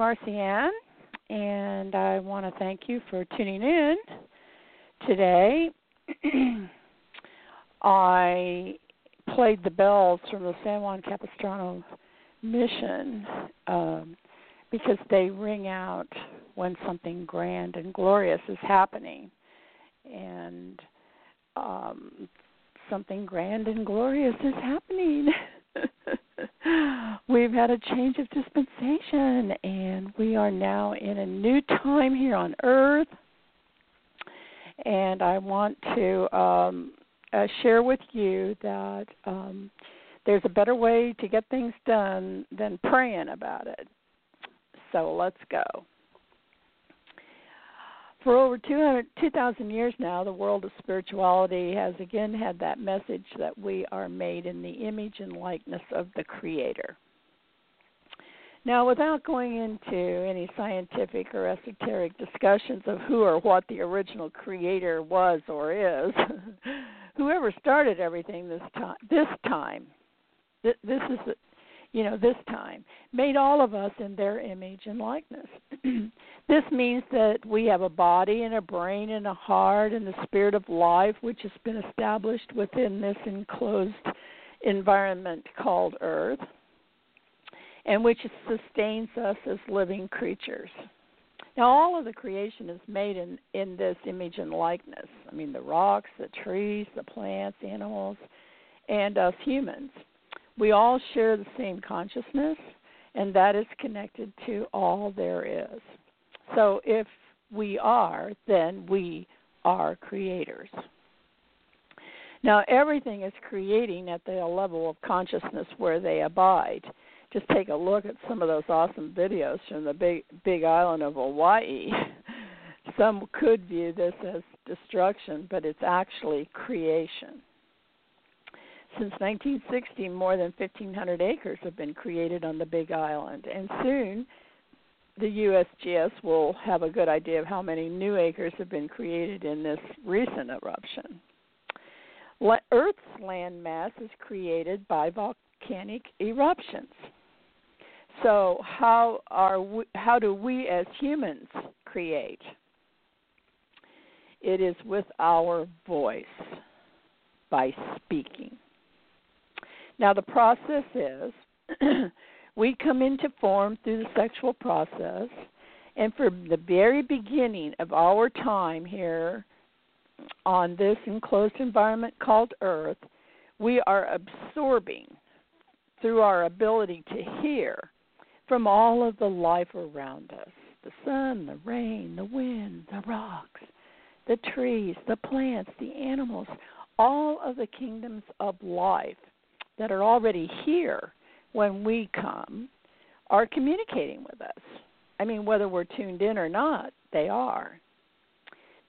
Marcy Ann, and I want to thank you for tuning in today. I played the bells from the San Juan Capistrano mission um, because they ring out when something grand and glorious is happening. And um, something grand and glorious is happening. We've had a change of dispensation, and we are now in a new time here on earth. And I want to um, uh, share with you that um, there's a better way to get things done than praying about it. So let's go. For over 200, 2,000 years now, the world of spirituality has again had that message that we are made in the image and likeness of the Creator. Now, without going into any scientific or esoteric discussions of who or what the original Creator was or is, whoever started everything this time, this time, this is you know, this time, made all of us in their image and likeness. this means that we have a body and a brain and a heart and the spirit of life, which has been established within this enclosed environment called Earth, and which sustains us as living creatures. Now, all of the creation is made in, in this image and likeness. I mean, the rocks, the trees, the plants, animals, and us humans we all share the same consciousness, and that is connected to all there is. So if we are, then we are creators. Now, everything is creating at the level of consciousness where they abide. Just take a look at some of those awesome videos from the big big island of Hawaii. Some could view this as destruction, but it's actually creation. Since 1960, more than 1,500 acres have been created on the Big Island, and soon the USGS will have a good idea of how many new acres have been created in this recent eruption. Earth's land mass is created by volcanic eruptions. So, how are we, how do we as humans create? It is with our voice by speaking. Now, the process is we come into form through the sexual process, and from the very beginning of our time here on this enclosed environment called Earth, we are absorbing through our ability to hear from all of the life around us. The sun, the rain, the wind, the rocks, the trees, the plants, the animals, all of the kingdoms of life that are already here when we come are communicating with us. I mean, whether we're tuned in or not, they are.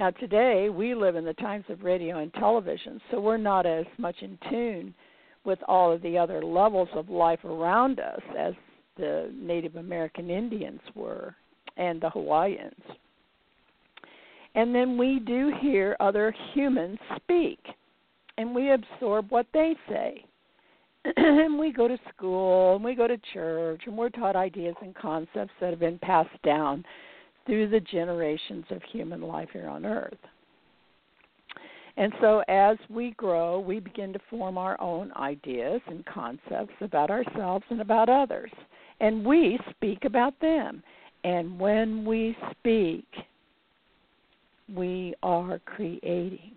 Now, today we live in the times of radio and television, so we're not as much in tune with all of the other levels of life around us as the Native American Indians were and the Hawaiians. And then we do hear other humans speak, and we absorb what they say. and we go to school and we go to church and we're taught ideas and concepts that have been passed down through the generations of human life here on earth. And so as we grow, we begin to form our own ideas and concepts about ourselves and about others. And we speak about them. And when we speak, we are creating.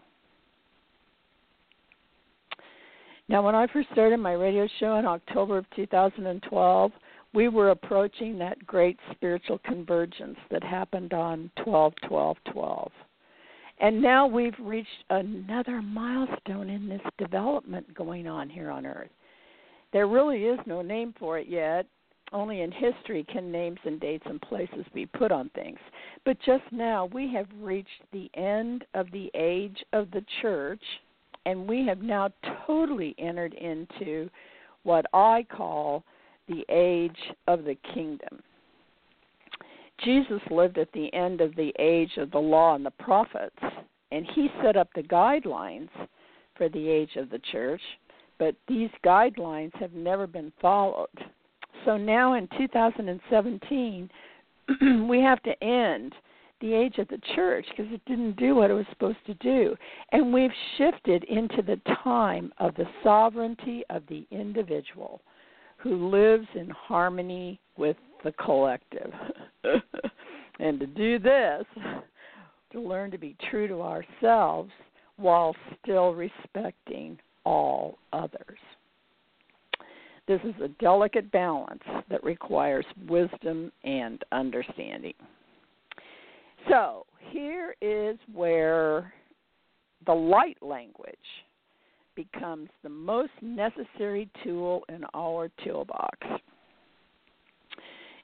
Now, when I first started my radio show in October of 2012, we were approaching that great spiritual convergence that happened on 12 12 12. And now we've reached another milestone in this development going on here on Earth. There really is no name for it yet. Only in history can names and dates and places be put on things. But just now, we have reached the end of the age of the church, and we have now totally entered into what I call the age of the kingdom. Jesus lived at the end of the age of the law and the prophets, and he set up the guidelines for the age of the church, but these guidelines have never been followed. So now in 2017, we have to end the age of the church because it didn't do what it was supposed to do. And we've shifted into the time of the sovereignty of the individual who lives in harmony with the collective. and to do this, to learn to be true to ourselves while still respecting all others. This is a delicate balance that requires wisdom and understanding. So, here is where the light language becomes the most necessary tool in our toolbox.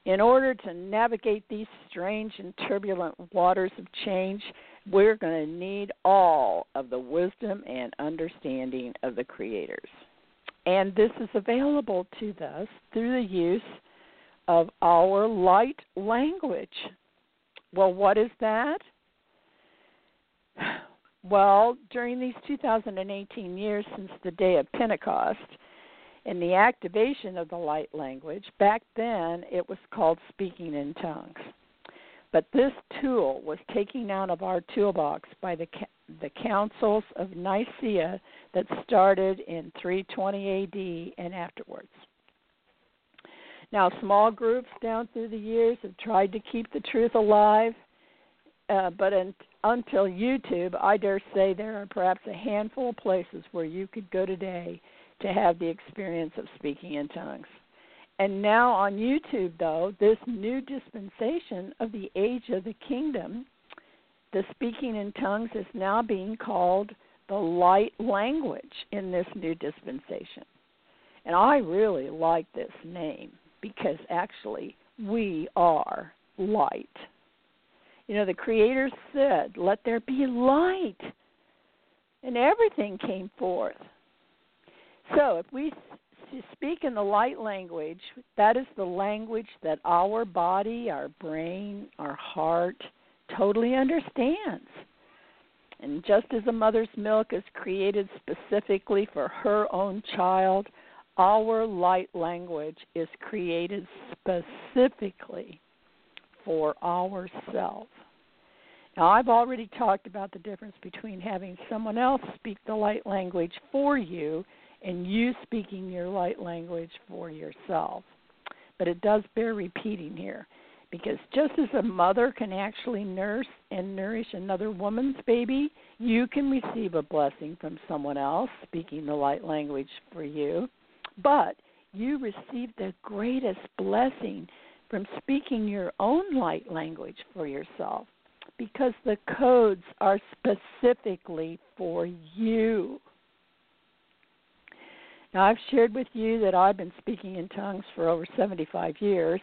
In order to navigate these strange and turbulent waters of change, we're going to need all of the wisdom and understanding of the creators. And this is available to us through the use of our light language. Well, what is that? Well, during these 2018 years since the day of Pentecost and the activation of the light language, back then it was called speaking in tongues. But this tool was taken out of our toolbox by the the councils of Nicaea that started in 320 AD and afterwards. Now, small groups down through the years have tried to keep the truth alive, uh, but in, until YouTube, I dare say there are perhaps a handful of places where you could go today to have the experience of speaking in tongues. And now on YouTube, though, this new dispensation of the age of the kingdom the speaking in tongues is now being called the light language in this new dispensation. And I really like this name because actually we are light. You know, the Creator said, Let there be light. And everything came forth. So if we speak in the light language, that is the language that our body, our brain, our heart, totally understands. And just as a mother's milk is created specifically for her own child, our light language is created specifically for ourselves. Now, I've already talked about the difference between having someone else speak the light language for you and you speaking your light language for yourself. But it does bear repeating here. Because just as a mother can actually nurse and nourish another woman's baby, you can receive a blessing from someone else speaking the light language for you. But you receive the greatest blessing from speaking your own light language for yourself because the codes are specifically for you. Now, I've shared with you that I've been speaking in tongues for over 75 years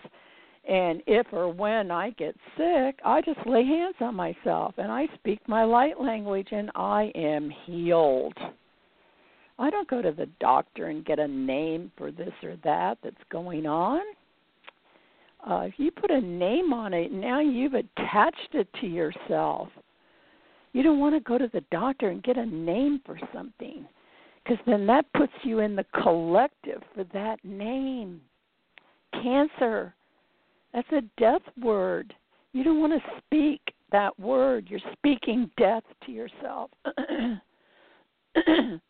and if or when I get sick, I just lay hands on myself and I speak my light language and I am healed. I don't go to the doctor and get a name for this or that that's going on. Uh, if you put a name on it, now you've attached it to yourself. You don't want to go to the doctor and get a name for something because then that puts you in the collective for that name. Cancer that's a death word. You don't want to speak that word. You're speaking death to yourself.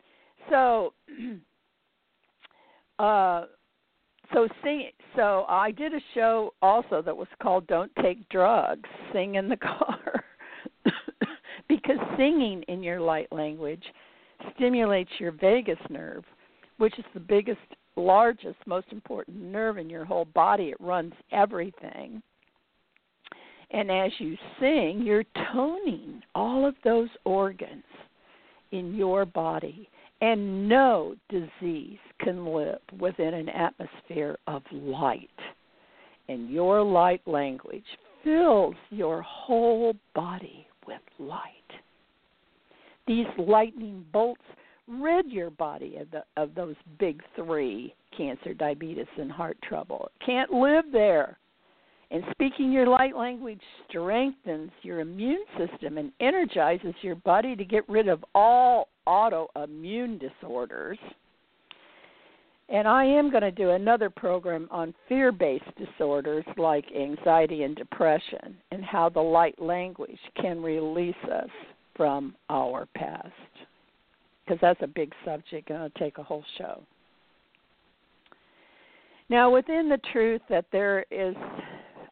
so, uh, so sing. So I did a show also that was called "Don't Take Drugs, Sing in the Car," because singing in your light language stimulates your vagus nerve, which is the biggest, largest, most important nerve in your whole body. It runs everything. And as you sing, you're toning all of those organs in your body. And no disease can live within an atmosphere of light. And your light language fills your whole body with light. These lightning bolts rid your body of, the, of those big three cancer, diabetes, and heart trouble. It can't live there. And speaking your light language strengthens your immune system and energizes your body to get rid of all autoimmune disorders. And I am going to do another program on fear based disorders like anxiety and depression and how the light language can release us from our past. Because that's a big subject and it'll take a whole show. Now, within the truth that there is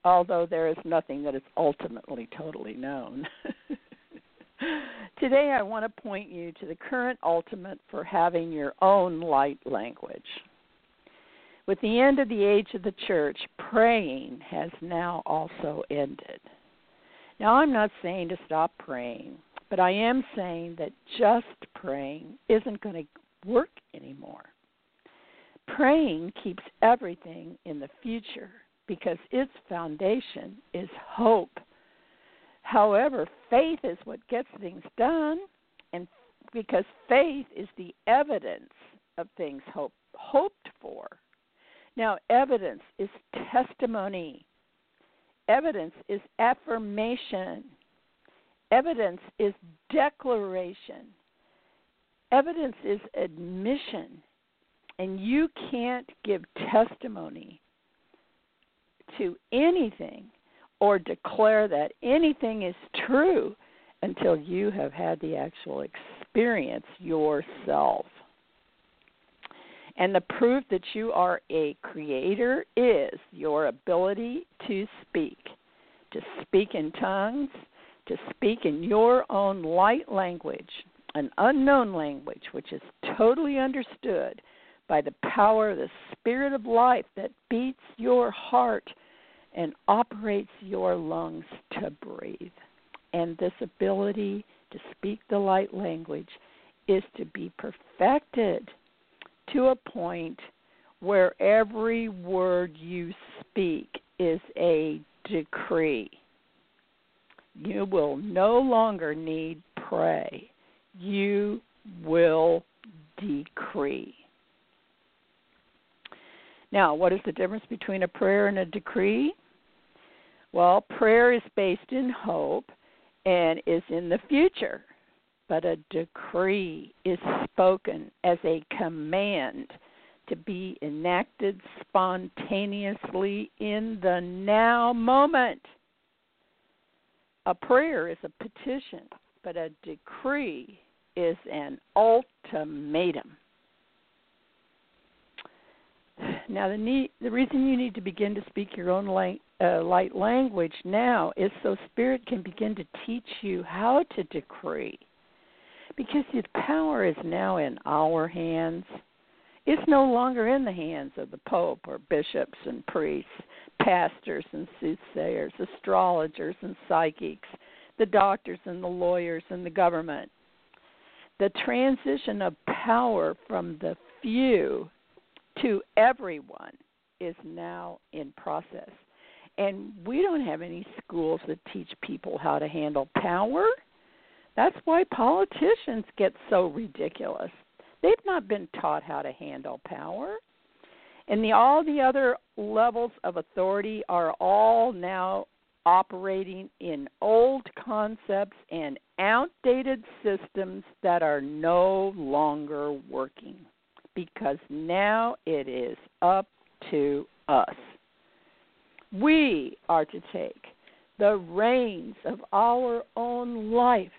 although there is nothing that is ultimately totally known. Today, I want to point you to the current ultimate for having your own light language. With the end of the age of the church, praying has now also ended. Now, I'm not saying to stop praying, but I am saying that just praying isn't going to work anymore. Praying keeps everything in the future because its foundation is hope. However, faith is what gets things done, and because faith is the evidence of things hope, hoped for. Now, evidence is testimony, evidence is affirmation, evidence is declaration, evidence is admission. And you can't give testimony to anything or declare that anything is true until you have had the actual experience yourself. And the proof that you are a creator is your ability to speak, to speak in tongues, to speak in your own light language, an unknown language which is totally understood by the power of the spirit of life that beats your heart and operates your lungs to breathe. And this ability to speak the light language is to be perfected to a point where every word you speak is a decree. You will no longer need pray. You will decree. Now, what is the difference between a prayer and a decree? Well, prayer is based in hope and is in the future, but a decree is spoken as a command to be enacted spontaneously in the now moment. A prayer is a petition, but a decree is an ultimatum. Now, the, need, the reason you need to begin to speak your own light, uh, light language now is so Spirit can begin to teach you how to decree. Because the power is now in our hands. It's no longer in the hands of the Pope or bishops and priests, pastors and soothsayers, astrologers and psychics, the doctors and the lawyers and the government. The transition of power from the few to everyone is now in process. And we don't have any schools that teach people how to handle power. That's why politicians get so ridiculous. They've not been taught how to handle power. And the all the other levels of authority are all now operating in old concepts and outdated systems that are no longer working because now it is up to us. We are to take the reins of our own life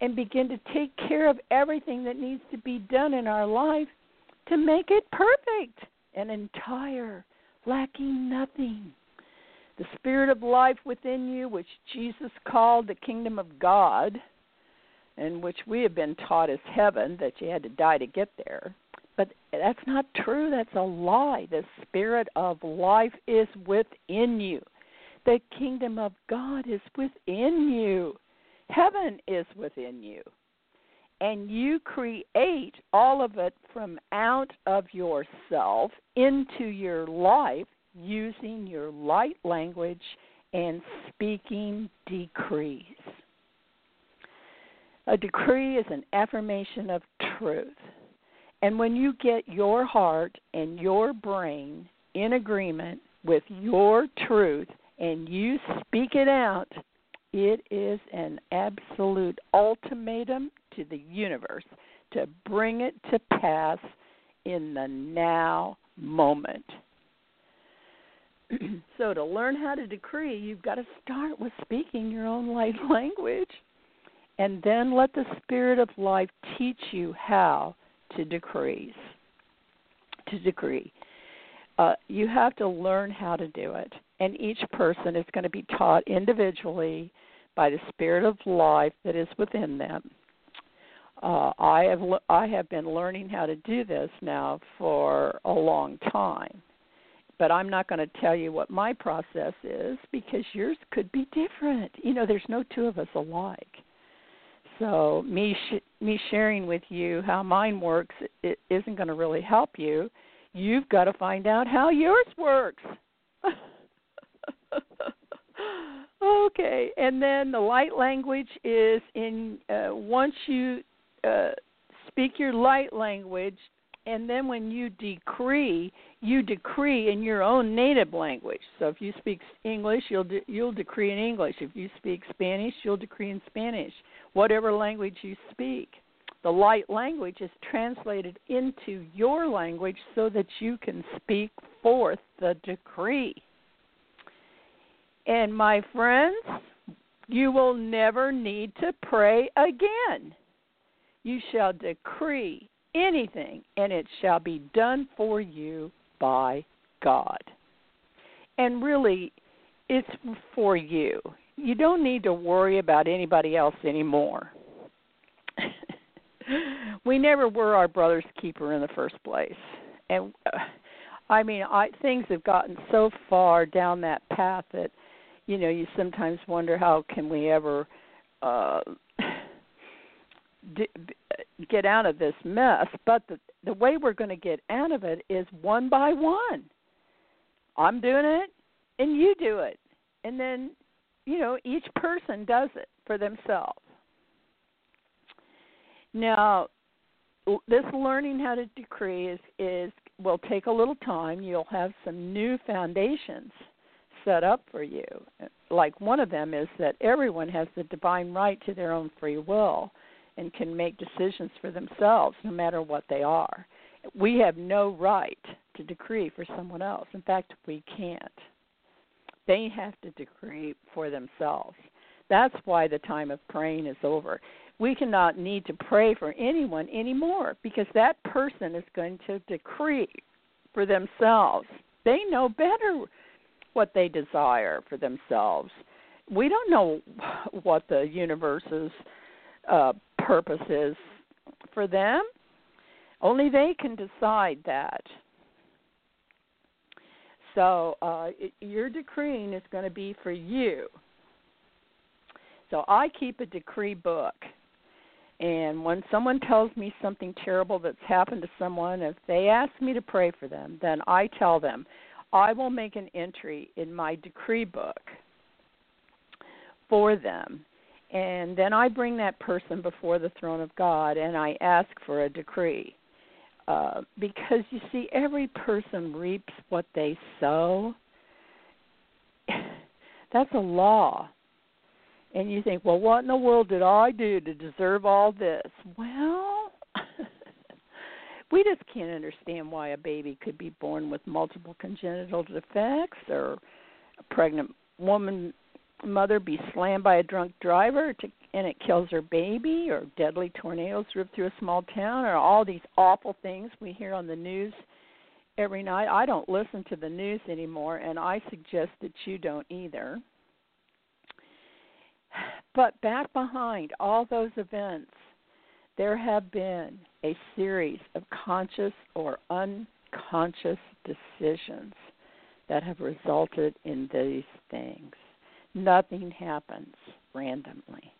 and begin to take care of everything that needs to be done in our life to make it perfect and entire, lacking nothing. The Spirit of life within you, which Jesus called the kingdom of God, and which we have been taught is heaven, that you had to die to get there. But that's not true. That's a lie. The Spirit of life is within you. The kingdom of God is within you. Heaven is within you. And you create all of it from out of yourself into your life using your light language and speaking decrees. A decree is an affirmation of truth. And when you get your heart and your brain in agreement with your truth and you speak it out, it is an absolute ultimatum to the universe to bring it to pass in the now moment. so, to learn how to decree, you've got to start with speaking your own light language and then let the Spirit of life teach you how to decrease. To decree. Uh, you have to learn how to do it and each person is going to be taught individually by the spirit of life that is within them. Uh, I have I have been learning how to do this now for a long time, but I'm not going to tell you what my process is because yours could be different. You know, there's no two of us alike. So me sh- me sharing with you how mine works it isn't going to really help you. You've got to find out how yours works. okay, and then the light language is in uh, once you uh, speak your light language, and then when you decree, you decree in your own native language. So if you speak English, you'll de- you'll decree in English. If you speak Spanish, you'll decree in Spanish. Whatever language you speak. The light language is translated into your language so that you can speak forth the decree. And my friends, you will never need to pray again. You shall decree anything, and it shall be done for you by God. And really, it's for you. You don't need to worry about anybody else anymore. we never were our brother's keeper in the first place. And uh, I mean, I things have gotten so far down that path that you know you sometimes wonder how can we ever uh d- get out of this mess but the the way we're going to get out of it is one by one i'm doing it and you do it and then you know each person does it for themselves now this learning how to decree is is will take a little time you'll have some new foundations set up for you. Like one of them is that everyone has the divine right to their own free will and can make decisions for themselves no matter what they are. We have no right to decree for someone else. In fact, we can't. They have to decree for themselves. That's why the time of praying is over. We cannot need to pray for anyone anymore because that person is going to decree for themselves. They know better what they desire for themselves. We don't know what the universe's uh, purpose is for them. Only they can decide that. So uh, it, your decreeing is going to be for you. So I keep a decree book. And when someone tells me something terrible that's happened to someone, if they ask me to pray for them, then I tell them, I will make an entry in my decree book for them. And then I bring that person before the throne of God and I ask for a decree. Uh, because you see, every person reaps what they sow. That's a law. And you think, well, what in the world did I do to deserve all this? Well, we just can't understand why a baby could be born with multiple congenital defects or a pregnant woman mother be slammed by a drunk driver to, and it kills her baby, or deadly tornadoes rip through a small town, or all these awful things we hear on the news every night. I don't listen to the news anymore, and I suggest that you don't either. But back behind all those events, there have been a series of conscious or unconscious decisions that have resulted in these things. Nothing happens randomly.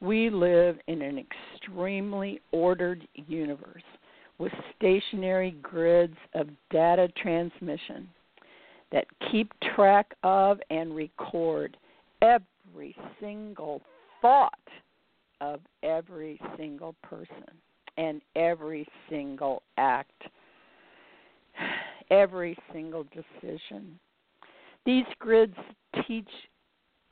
We live in an extremely ordered universe with stationary grids of data transmission that keep track of and record every single thought of every single person and every single act, every single decision. These grids teach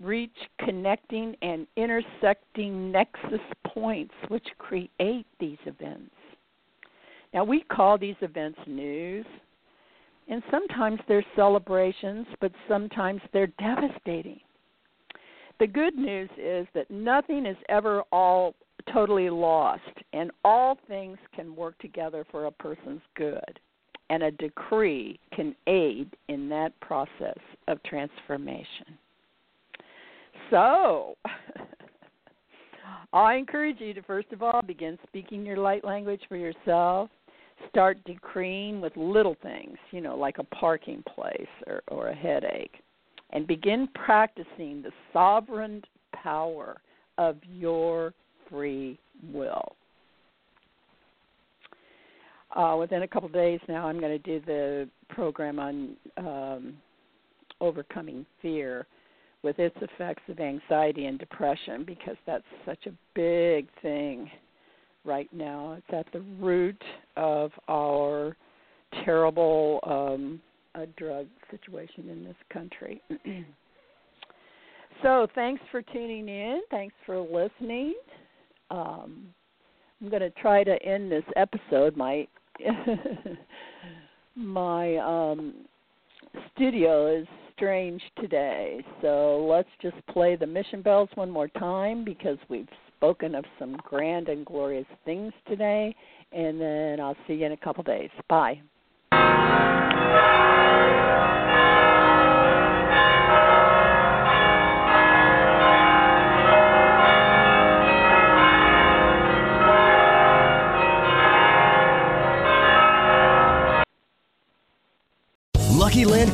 reach connecting and intersecting nexus points which create these events. Now, we call these events news, and sometimes they're celebrations, but sometimes they're devastating. The good news is that nothing is ever all totally lost, and all things can work together for a person's good, and a decree can aid in that process of transformation. So, I encourage you to first of all begin speaking your light language for yourself. Start decreeing with little things, you know, like a parking place or, or a headache. And begin practicing the sovereign power of your free will. Uh, within a couple of days now, I'm going to do the program on um, overcoming fear with its effects of anxiety and depression because that's such a big thing right now. It's at the root of our terrible um, uh, drug situation in this country. so, thanks for tuning in. Thanks for listening. Um, I'm going to try to end this episode. My my um, studio is strange today. So let's just play the mission bells one more time because we've spoken of some grand and glorious things today. And then I'll see you in a couple days. Bye.